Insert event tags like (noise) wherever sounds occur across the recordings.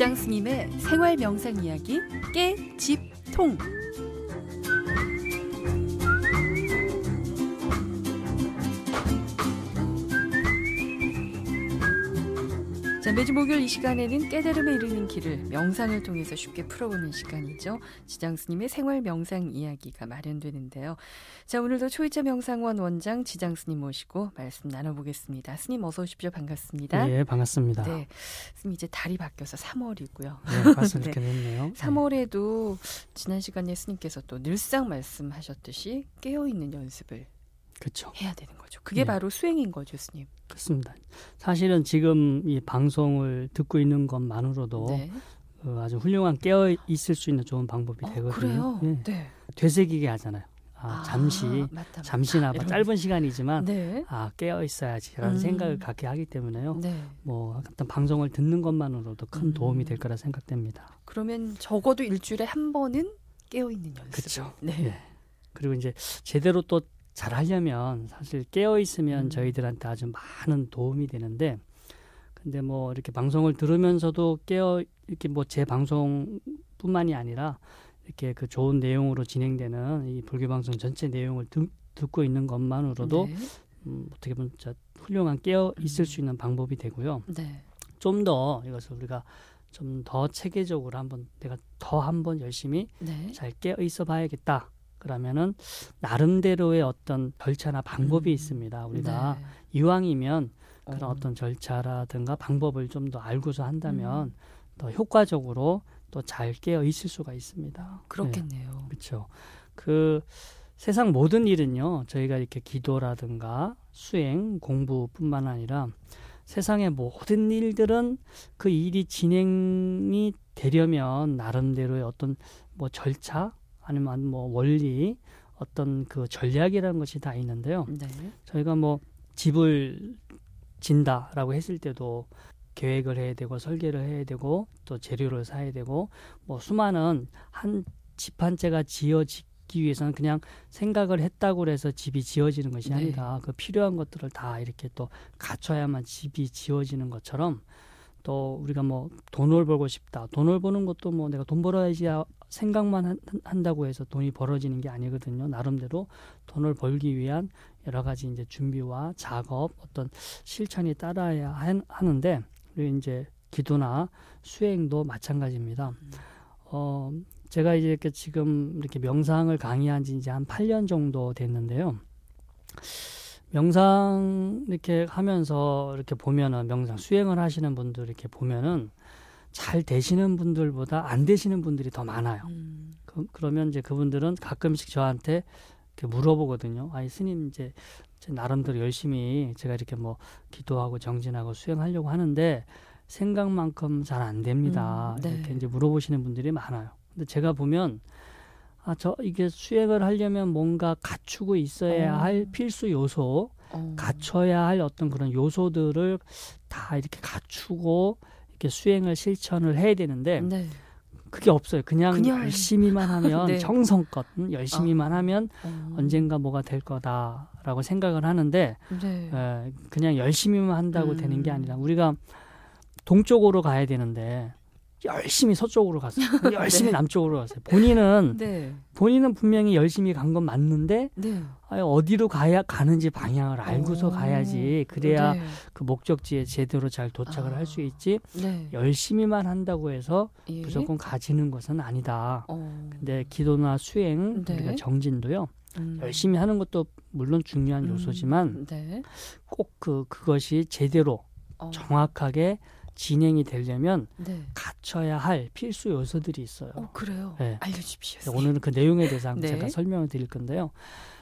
지장 스님의 생활 명상 이야기 깨집통. 자, 매주 목요일 이 시간에는 깨달음에 이르는 길을 명상을 통해서 쉽게 풀어보는 시간이죠. 지장 스님의 생활 명상 이야기가 마련되는데요. 자, 오늘도 초이자 명상원 원장 지장 스님 모시고 말씀 나눠보겠습니다. 스님 어서 오십시오. 반갑습니다. 네, 반갑습니다. 네. 스님 이제 달이 바뀌어서 3월이고요. (laughs) 네, 네. 이렇게 됐네요. 3월에도 지난 시간에 스님께서 또 늘상 말씀하셨듯이 깨어있는 연습을 그렇죠. 해야 되는 거죠. 그게 네. 바로 수행인 거죠, 스님. 그렇습니다. 사실은 지금 이 방송을 듣고 있는 것만으로도 네. 어, 아주 훌륭한 깨어 있을 수 있는 좋은 방법이 어, 되거든요. 그래요? 예. 네. 되새기게 하잖아요. 아, 잠시 맞다, 맞다. 잠시나 뭐 이런- 짧은 시간이지만 네. 아 깨어 있어야지라는 음. 생각을 갖게 하기 때문에요. 네. 뭐 어떤 방송을 듣는 것만으로도 큰 음. 도움이 될 거라 생각됩니다. 그러면 적어도 일주일에 한 번은 깨어 있는 연습. 그렇죠. 네. 예. 그리고 이제 제대로 또 잘 하려면 사실 깨어 있으면 음. 저희들한테 아주 많은 도움이 되는데 근데 뭐 이렇게 방송을 들으면서도 깨어 이렇게 뭐 제 방송뿐만이 아니라 이렇게 그 좋은 내용으로 진행되는 이 불교 방송 전체 내용을 듣, 듣고 있는 것만으로도 네. 음, 어떻게 보면 진짜 훌륭한 깨어 있을 수 있는 방법이 되고요. 네. 좀 더 이것을 우리가 좀 더 체계적으로 한번 내가 더 한번 열심히 네. 잘 깨어 있어 봐야겠다. 그러면은 나름대로의 어떤 절차나 방법이 음. 있습니다. 우리가 네. 이왕이면 그런 어. 어. 떤 절차라든가 방법을 좀 더 알고서 한다면 음. 더 효과적으로 또 잘 깨어 있을 수가 있습니다. 그렇겠네요. 그렇죠. 그 세상 모든 일은요. 저희가 이렇게 기도라든가 수행, 공부뿐만 아니라 세상의 모든 일들은 그 일이 진행이 되려면 나름대로의 어떤 뭐 절차 아니면 뭐 원리 어떤 그 전략이라는 것이 다 있는데요. 네. 저희가 뭐 집을 진다라고 했을 때도 계획을 해야 되고 설계를 해야 되고 또 재료를 사야 되고 뭐 수많은 한 집 한 채가 지어지기 위해서는 그냥 생각을 했다고 해서 집이 지어지는 것이 네. 아니라 그 필요한 것들을 다 이렇게 또 갖춰야만 집이 지어지는 것처럼 또 우리가 뭐 돈을 벌고 싶다 돈을 버는 것도 뭐 내가 돈 벌어야지 생각만 한- 한다고 해서 돈이 벌어지는 게 아니거든요 나름대로 돈을 벌기 위한 여러 가지 이제 준비와 작업 어떤 실천이 따라야 한- 하는데 그리고 이제 기도나 수행도 마찬가지입니다. 어 제가 이제 이렇게 지금 이렇게 명상을 강의한 지 이제 한 8년 정도 됐는데요. 명상 이렇게 하면서 이렇게 보면은 명상 수행을 하시는 분들 이렇게 보면은 잘 되시는 분들보다 안 되시는 분들이 더 많아요. 음. 그, 그러면 이제 그분들은 가끔씩 저한테 이렇게 물어보거든요. 아니 스님 이제 제 나름대로 열심히 제가 이렇게 뭐 기도하고 정진하고 수행하려고 하는데 생각만큼 잘 안 됩니다. 음, 네. 이렇게 이제 물어보시는 분들이 많아요. 근데 제가 보면 아 저 이게 수행을 하려면 뭔가 갖추고 있어야 어. 할 필수 요소, 어. 갖춰야 할 어떤 그런 요소들을 다 이렇게 갖추고 이렇게 수행을 실천을 해야 되는데 네. 그게 없어요. 그냥, 그냥- 열심히만 (laughs) 하면 네. 정성껏 음, 열심히만 어. 하면 어. 언젠가 뭐가 될 거다라고 생각을 하는데 네. 에, 그냥 열심히만 한다고 음. 되는 게 아니라 우리가 동쪽으로 가야 되는데 열심히 서쪽으로 갔어요. (laughs) 열심히 네. 남쪽으로 갔어요. 본인은 네. 본인은 분명히 열심히 간 건 맞는데 네. 아, 어디로 가야 가는지 방향을 알고서 어. 가야지 그래야 네. 그 목적지에 제대로 잘 도착을 아. 할수 있지 네. 열심히만 한다고 해서 예. 무조건 가지는 것은 아니다. 어. 근데 기도나 수행, 네. 우리가 정진도요. 음. 열심히 하는 것도 물론 중요한 음. 요소지만 네. 꼭그 그것이 제대로 어. 정확하게 진행이 되려면 네. 갖춰야 할 필수 요소들이 있어요. 어 그래요. 네. 알려주십시오. 오늘은 그 내용에 대해서 네. 제가 설명을 드릴 건데요.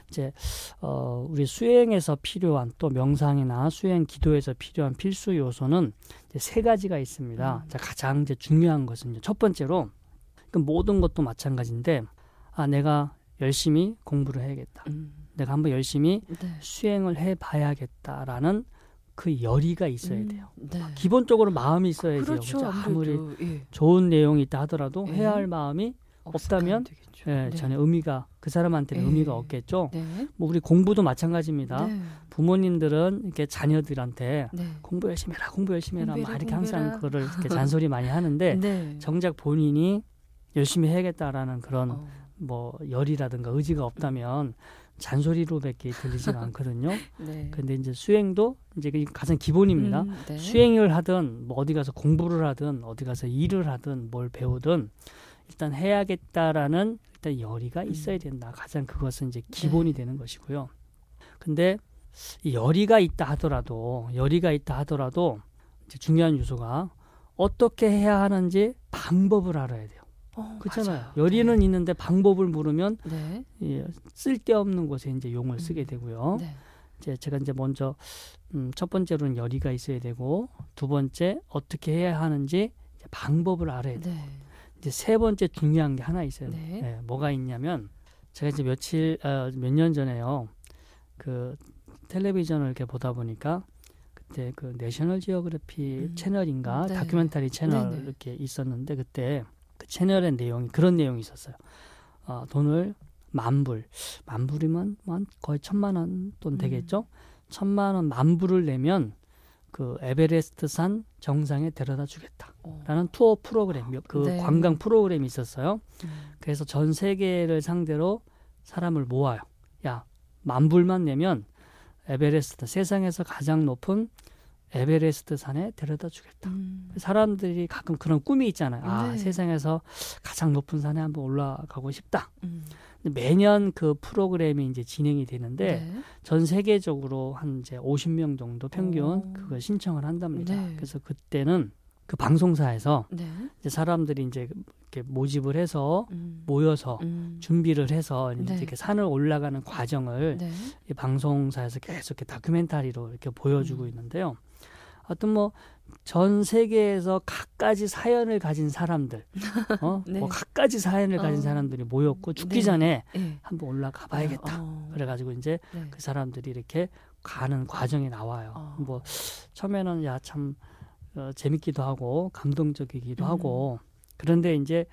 이제 어 우리 수행에서 필요한 또 명상이나 수행 기도에서 필요한 필수 요소는 이제 세 가지가 있습니다. 음. 자, 가장 이제 중요한 것은 첫 번째로 그 모든 것도 마찬가지인데 아 내가 열심히 공부를 해야겠다. 음. 내가 한번 열심히 네. 수행을 해 봐야겠다라는 그 열의가 있어야 돼요. 음. 네. 기본적으로 마음이 있어야죠. 그렇죠. 그죠? 아무리 아무래도 예. 좋은 내용이 있다 하더라도 예. 해야 할 마음이 없다면. 예, 네. 전혀 의미가 그 사람한테는 예. 의미가 없겠죠. 네. 뭐 우리 공부도 마찬가지입니다. 네. 부모님들은 이렇게 자녀들한테 네. 공부 열심히 해라, 공부 열심히 해라, 막 공부해라, 이렇게 항상 공부해라. 그거를 이렇게 (laughs) 잔소리 많이 하는데 네. 정작 본인이 열심히 해야겠다라는 그런 어. 뭐 열이라든가 의지가 없다면 잔소리로밖에 들리지가 (laughs) 않거든요. 네. 근데 이제 수행도 이제 그 가장 기본입니다. 음, 네. 수행을 하든 뭐 어디 가서 공부를 하든 어디 가서 일을 하든 뭘 배우든 일단 해야겠다라는 일단 열의가 음. 있어야 된다. 가장 그것은 이제 기본이 되는 것이고요. 근데 이 열의가 있다 하더라도 열의가 있다 하더라도 이제 중요한 요소가 어떻게 해야 하는지 방법을 알아야 돼요. 어, 그렇잖아요. 맞아요. 열의는 있는데 방법을 모르면 네. 예, 쓸데없는 곳에 이제 용을 쓰게 음. 되고요. 네. 이제 제가 이제 먼저 음, 첫 번째로는 열의가 있어야 되고 두 번째 어떻게 해야 하는지 방법을 알아야 돼요. 네. 이제 세 번째 중요한 게 하나 있어요. 네. 예, 뭐가 있냐면 제가 이제 며칠 어, 몇년 전에요. 그 텔레비전을 이렇게 보다 보니까 그때 그 내셔널 지오그래피 음. 채널인가 네. 다큐멘터리 채널 네네. 이렇게 있었는데 그때 그 채널의 내용이 그런 내용이 있었어요. 어, 돈을 만 불, 만 불이면 뭐한 거의 천만 원돈 음. 되겠죠? 천만 원 만 불을 내면 그 에베레스트 산 정상에 데려다 주겠다. 어. 라는 투어 프로그램, 그 네. 관광 프로그램이 있었어요. 음. 그래서 전 세계를 상대로 사람을 모아요. 야, 만 불만 내면 에베레스트, 세상에서 가장 높은 에베레스트 산에 데려다 주겠다. 음. 사람들이 가끔 그런 꿈이 있잖아요. 아, 네. 세상에서 가장 높은 산에 한번 올라가고 싶다. 음. 매년 그 프로그램이 이제 진행이 되는데 네. 전 세계적으로 한 이제 50명 정도 평균 오. 그걸 신청을 한답니다. 네. 그래서 그때는 그 방송사에서 네. 이제 사람들이 이제 이렇게 모집을 해서 음. 모여서 음. 준비를 해서 이제 네. 이렇게 산을 올라가는 과정을 네. 이 방송사에서 계속 이렇게 다큐멘터리로 이렇게 보여주고 음. 있는데요. 하여튼 뭐전 세계에서 갖가지 사연을 가진 사람들, (laughs) 어, 네. 뭐 갖가지 사연을 가진 어. 사람들이 모였고 죽기 네. 전에 예. 한번 올라가 봐야겠다. 어. 그래가지고 이제 네. 그 사람들이 이렇게 가는 과정이 나와요. 어. 뭐 처음에는 야 참 어, 재밌기도 하고 감동적이기도 음. 하고 그런데 이제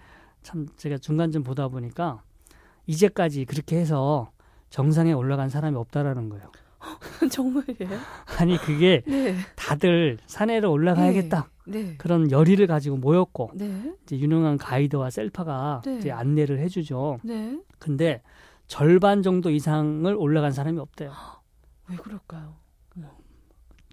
참 제가 중간 좀 보다 보니까 이제까지 그렇게 해서 정상에 올라간 사람이 없다라는 거예요. (laughs) 정말이에요? 아니 그게 네. 다들 산에를 올라가야겠다 네. 그런 열의를 가지고 모였고 네. 이제 유능한 가이드와 셀파가 네. 이제 안내를 해주죠. 네. 근데 절반 정도 이상을 올라간 사람이 없대요. (gasps) 왜 그럴까요?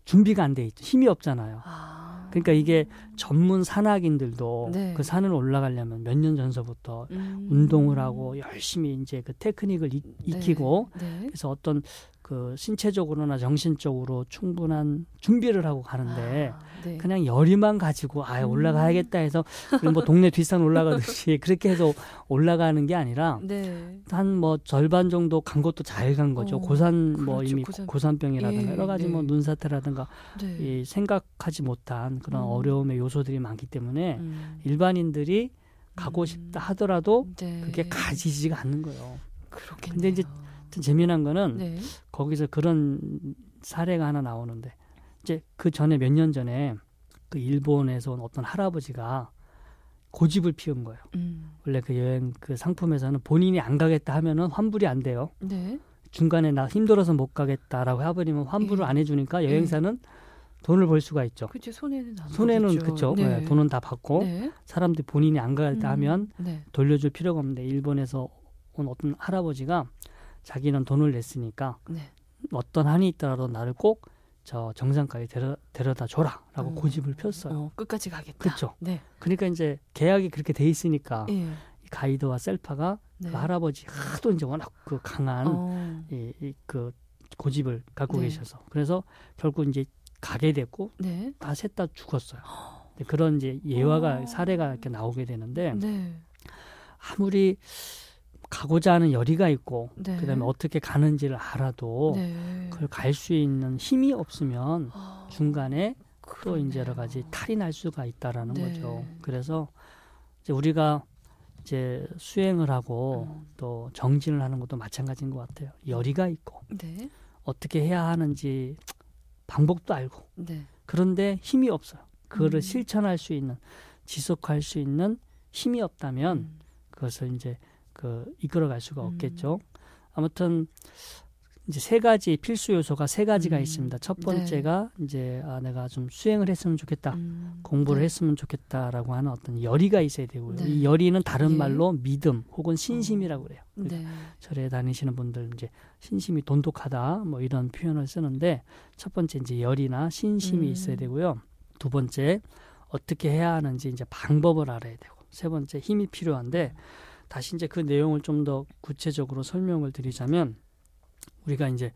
준비가 안 돼 있죠. 힘이 없잖아요. 아. 그러니까 이게 전문 산악인들도 네. 그 산을 올라가려면 몇 년 전서부터 음. 운동을 하고 열심히 이제 그 테크닉을 이- 익히고 네. 네. 그래서 어떤 그 신체적으로나 정신적으로 충분한 준비를 하고 가는데 아, 네. 그냥 열의만 가지고 아 음. 올라가야겠다 해서 뭐 동네 뒷산 올라가듯이 (laughs) 그렇게 해서 올라가는 게 아니라 네. 한뭐 절반 정도 간 것도 잘 간 거죠. 어, 고산 뭐 그렇죠. 이미 고산- 병이라든가 예, 여러 가지 네. 뭐 눈사태라든가 네. 이 생각하지 못한 그런 음. 어려움의 요소들이 많기 때문에 음. 일반인들이 가고 음. 싶다 하더라도 네. 그게 가지지가 않는 거예요. 그렇겠네요. 근데 이제 재미난 거는 네. 거기서 그런 사례가 하나 나오는데 이제 그 전에 몇 년 전에 그 일본에서 온 어떤 할아버지가 고집을 피운 거예요. 음. 원래 그 여행 그 상품에서는 본인이 안 가겠다 하면은 환불이 안 돼요. 네. 중간에 나 힘들어서 못 가겠다라고 해버리면 환불을 예. 안 해주니까 여행사는 돈을 벌 수가 있죠. 그치 손해는 안 손해는. 그쵸. 네. 예, 돈은 다 받고 네. 사람들이 본인이 안 가겠다 음. 하면 네. 돌려줄 필요가 없는데 일본에서 온 어떤 할아버지가 자기는 돈을 냈으니까 네. 어떤 한이 있더라도 나를 꼭 저 정상까지 데려, 데려다 줘라라고 어. 고집을 폈어요. 어, 끝까지 가겠다. 그쵸. 네. 그러니까 이제 계약이 그렇게 돼 있으니까 예. 이 가이드와 셀파가 네. 그 할아버지 하도 이제 워낙 그 강한 어. 이, 이, 그 고집을 갖고 네. 계셔서 그래서 결국 이제 가게 됐고 네. 다셋 다 죽었어요. 근데 (gasps) 그런 이제 예화가 어. 사례가 이렇게 나오게 되는데 네. 아무리 가고자 하는 열의가 있고 네. 그다음에 어떻게 가는지를 알아도 네. 그걸 갈 수 있는 힘이 없으면 아, 중간에 또 그러네요. 이제 여러 가지 탈이 날 수가 있다라는 네. 거죠. 그래서 이제 우리가 이제 수행을 하고 음. 또 정진을 하는 것도 마찬가지인 것 같아요. 열의가 있고 네. 어떻게 해야 하는지 방법도 알고 네. 그런데 힘이 없어요. 그거를 음. 실천할 수 있는 지속할 수 있는 힘이 없다면 음. 그것을 이제 그 이끌어갈 수가 음. 없겠죠. 아무튼 이제 세 가지 필수 요소가 세 가지가 음. 있습니다. 첫 네. 번째가 이제 아 내가 좀 수행을 했으면 좋겠다. 음. 공부를 네. 했으면 좋겠다라고 하는 어떤 열의가 있어야 되고요. 네. 이 열의는 다른 예. 말로 믿음 혹은 신심이라고 그래요. 그러니까 네. 절에 다니시는 분들 이제 신심이 돈독하다 뭐 이런 표현을 쓰는데 첫 번째 이제 열이나 신심이 음. 있어야 되고요. 두 번째 어떻게 해야 하는지 이제 방법을 알아야 되고 세 번째 힘이 필요한데 다시 이제 그 내용을 좀 더 구체적으로 설명을 드리자면 우리가 이제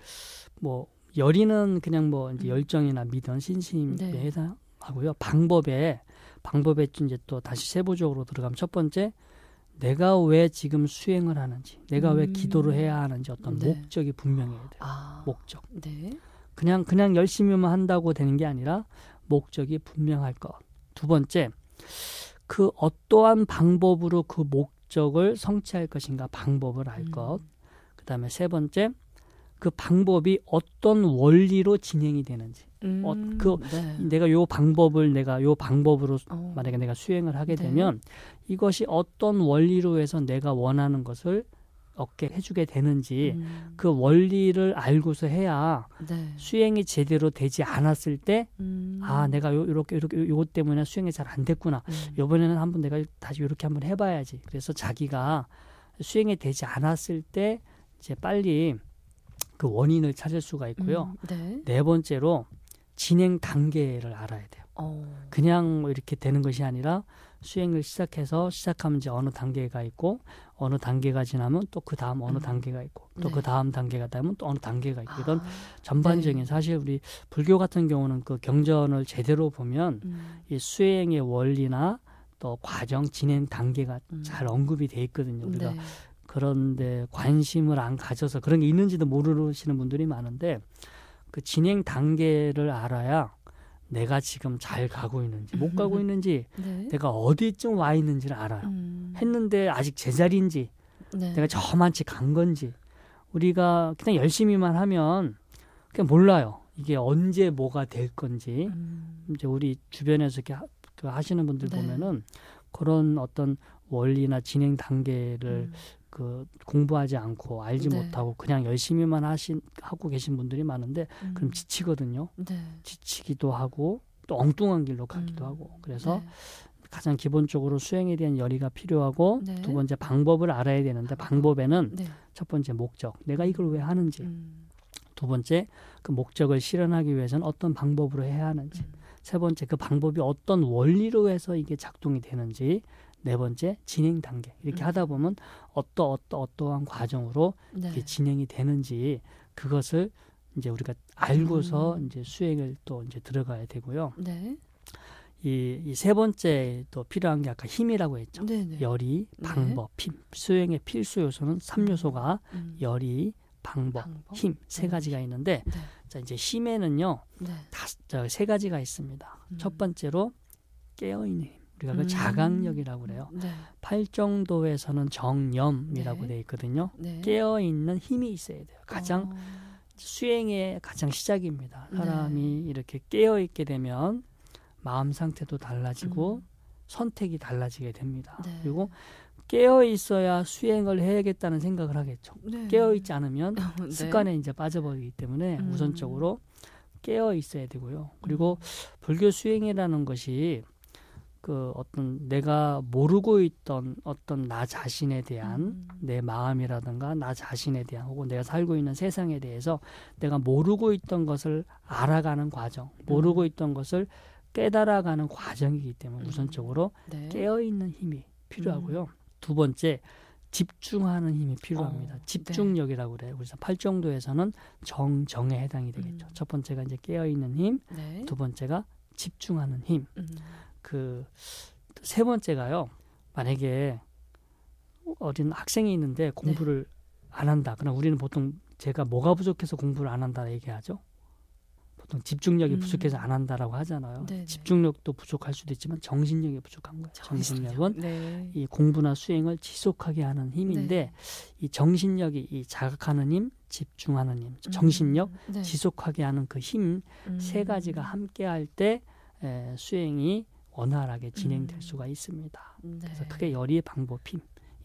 뭐 열이는 그냥 뭐 이제 음. 열정이나 믿음, 신심에 네. 해당하고요. 방법에 방법에 좀 이제 또 다시 세부적으로 들어가면 첫 번째 내가 왜 지금 수행을 하는지, 내가 왜 음. 기도를 해야 하는지 어떤 네. 목적이 분명해야 돼요. 아. 목적. 네. 그냥 그냥 열심히만 한다고 되는 게 아니라 목적이 분명할 것. 두 번째, 그 어떠한 방법으로 그 목 적을 성취할 것인가 방법을 알 것. 음. 그다음에 세 번째, 그 방법이 어떤 원리로 진행이 되는지. 음. 어, 그 네. 내가 요 방법을 내가 요 방법으로 어. 만약에 내가 수행을 하게 네. 되면 이것이 어떤 원리로 해서 내가 원하는 것을 얻게 해주게 되는지 음. 그 원리를 알고서 해야 네. 수행이 제대로 되지 않았을 때 음. 아 내가 요, 요렇게 요렇게 요것 때문에 수행이 잘 안 됐구나 음. 요번에는 한번 내가 다시 요렇게 한번 해봐야지 그래서 자기가 수행이 되지 않았을 때 이제 빨리 그 원인을 찾을 수가 있고요 음. 네. 네 번째로 진행 단계를 알아야 돼요 어. 그냥 뭐 이렇게 되는 것이 아니라 수행을 시작해서 시작하면 이제 어느 단계가 있고 어느 단계가 지나면 또 그 다음 어느 음. 단계가 있고 또 네. 그 다음 단계가 되면 또 어느 단계가 있고 이런 아. 전반적인 네. 사실 우리 불교 같은 경우는 그 경전을 제대로 보면 음. 이 수행의 원리나 또 과정 진행 단계가 음. 잘 언급이 돼 있거든요. 우리가 네. 그런데 관심을 안 가져서 그런 게 있는지도 모르시는 분들이 많은데 그 진행 단계를 알아야 내가 지금 잘 가고 있는지 못 가고 있는지 네. 내가 어디쯤 와 있는지를 알아요. 음. 했는데 아직 제자리인지 네. 내가 저만치 간 건지 우리가 그냥 열심히만 하면 그냥 몰라요. 이게 언제 뭐가 될 건지 음. 이제 우리 주변에서 이렇게 하, 그 하시는 분들 네. 보면은 그런 어떤 원리나 진행 단계를 음. 그 공부하지 않고 알지 네. 못하고 그냥 열심히만 하신 하고 계신 분들이 많은데 음. 그럼 지치거든요. 네. 지치기도 하고 또 엉뚱한 길로 가기도 음. 하고 그래서 네. 가장 기본적으로 수행에 대한 열의가 필요하고 네. 두 번째 방법을 알아야 되는데 방법 에는 네. 첫 번째 목적 내가 이걸 왜 하는지 음. 두 번째 그 목적을 실현하기 위해서는 어떤 방법으로 해야 하는지 음. 세 번째 그 방법이 어떤 원리로 해서 이게 작동이 되는지 네 번째 진행 단계 이렇게 음. 하다 보면 어떠 어떠 어떠한 과정으로 네. 이게 진행이 되는지 그것을 이제 우리가 알고서 음. 이제 수행을 또 이제 들어가야 되고요. 네. 이세 번째 또 필요한 게 아까 힘이라고 했죠. 네. 네. 열의, 네. 방법, 힘. 수행의 필수 요소는 삼 요소가 음. 열의, 방법, 방법? 힘세 음. 가지가 있는데 네. 자 이제 힘에는요 네. 다세 가지가 있습니다. 음. 첫 번째로 깨어 있는 힘. 우리가 그 음. 자각력이라고 그래요. 네. 팔정도에서는 정념이라고 네. 돼 있거든요. 네. 깨어 있는 힘이 있어야 돼요. 가장 어. 수행의 가장 시작입니다. 네. 사람이 이렇게 깨어 있게 되면 마음 상태도 달라지고 음. 선택이 달라지게 됩니다. 네. 그리고 깨어 있어야 수행을 해야겠다는 생각을 하겠죠. 네. 깨어 있지 않으면 (laughs) 네. 습관에 이제 빠져버리기 때문에 음. 우선적으로 깨어 있어야 되고요. 그리고 불교 수행이라는 것이 그 어떤 내가 모르고 있던 어떤 나 자신에 대한 음. 내 마음이라든가 나 자신에 대한 혹은 내가 살고 있는 세상에 대해서 내가 모르고 있던 것을 알아가는 과정, 모르고 음. 있던 것을 깨달아가는 과정이기 때문에 음. 우선적으로 네. 깨어 있는 힘이 필요하고요. 두 번째 집중하는 힘이 필요합니다. 어, 집중력이라고 그래요. 그래서 팔정도에서는 정정에 해당이 되겠죠. 음. 첫 번째가 이제 깨어 있는 힘, 네. 두 번째가 집중하는 힘. 음. 그세 번째가요. 만약에 어린 학생이 있는데 공부를 안 한다. 그럼 우리는 보통 제가 뭐가 부족해서 공부를 안 한다 얘기하죠. 보통 집중력이 음. 부족해서 안 한다라고 하잖아요. 네네. 집중력도 부족할 수도 있지만 정신력이 부족한 거예요. 정신력은 네. 이 공부나 수행을 지속하게 하는 힘인데 네. 이 정신력이 이 자각하는 힘, 집중하는 힘, 정신력, 음. 네. 지속하게 하는 그 힘세 음. 가지가 함께 할때 수행이 원활하게 진행될 음. 수가 있습니다. 네. 그래서 크게 열의 방법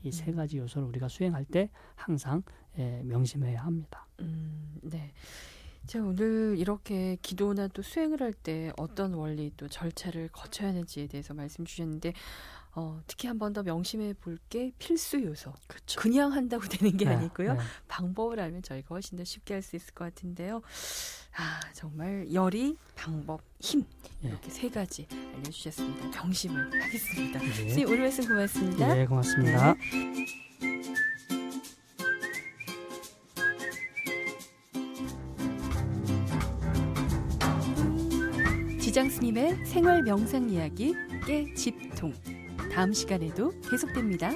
힘이세 음. 가지 요소를 우리가 수행할 때 항상 예, 명심해야 합니다. 음, 네. 자, 오늘 이렇게 기도나 또 수행을 할 때 어떤 원리 또 절차를 거쳐야 하는지에 대해서 말씀 주셨는데 어, 특히 한 번 더 명심해 볼 게 필수 요소. 그렇죠. 그냥 한다고 되는 게 아니고요. 네. 방법을 알면 저희가 훨씬 더 쉽게 할 수 있을 것 같은데요. 아, 정말 열의, 방법, 힘 예. 이렇게 세 가지 알려주셨습니다. 명심을 하겠습니다. 네. 선생님 오늘 말씀 고맙습니다. 네, 고맙습니다. 지장 스님의 생활 명상 이야기 깨집통 다음 시간에도 계속됩니다.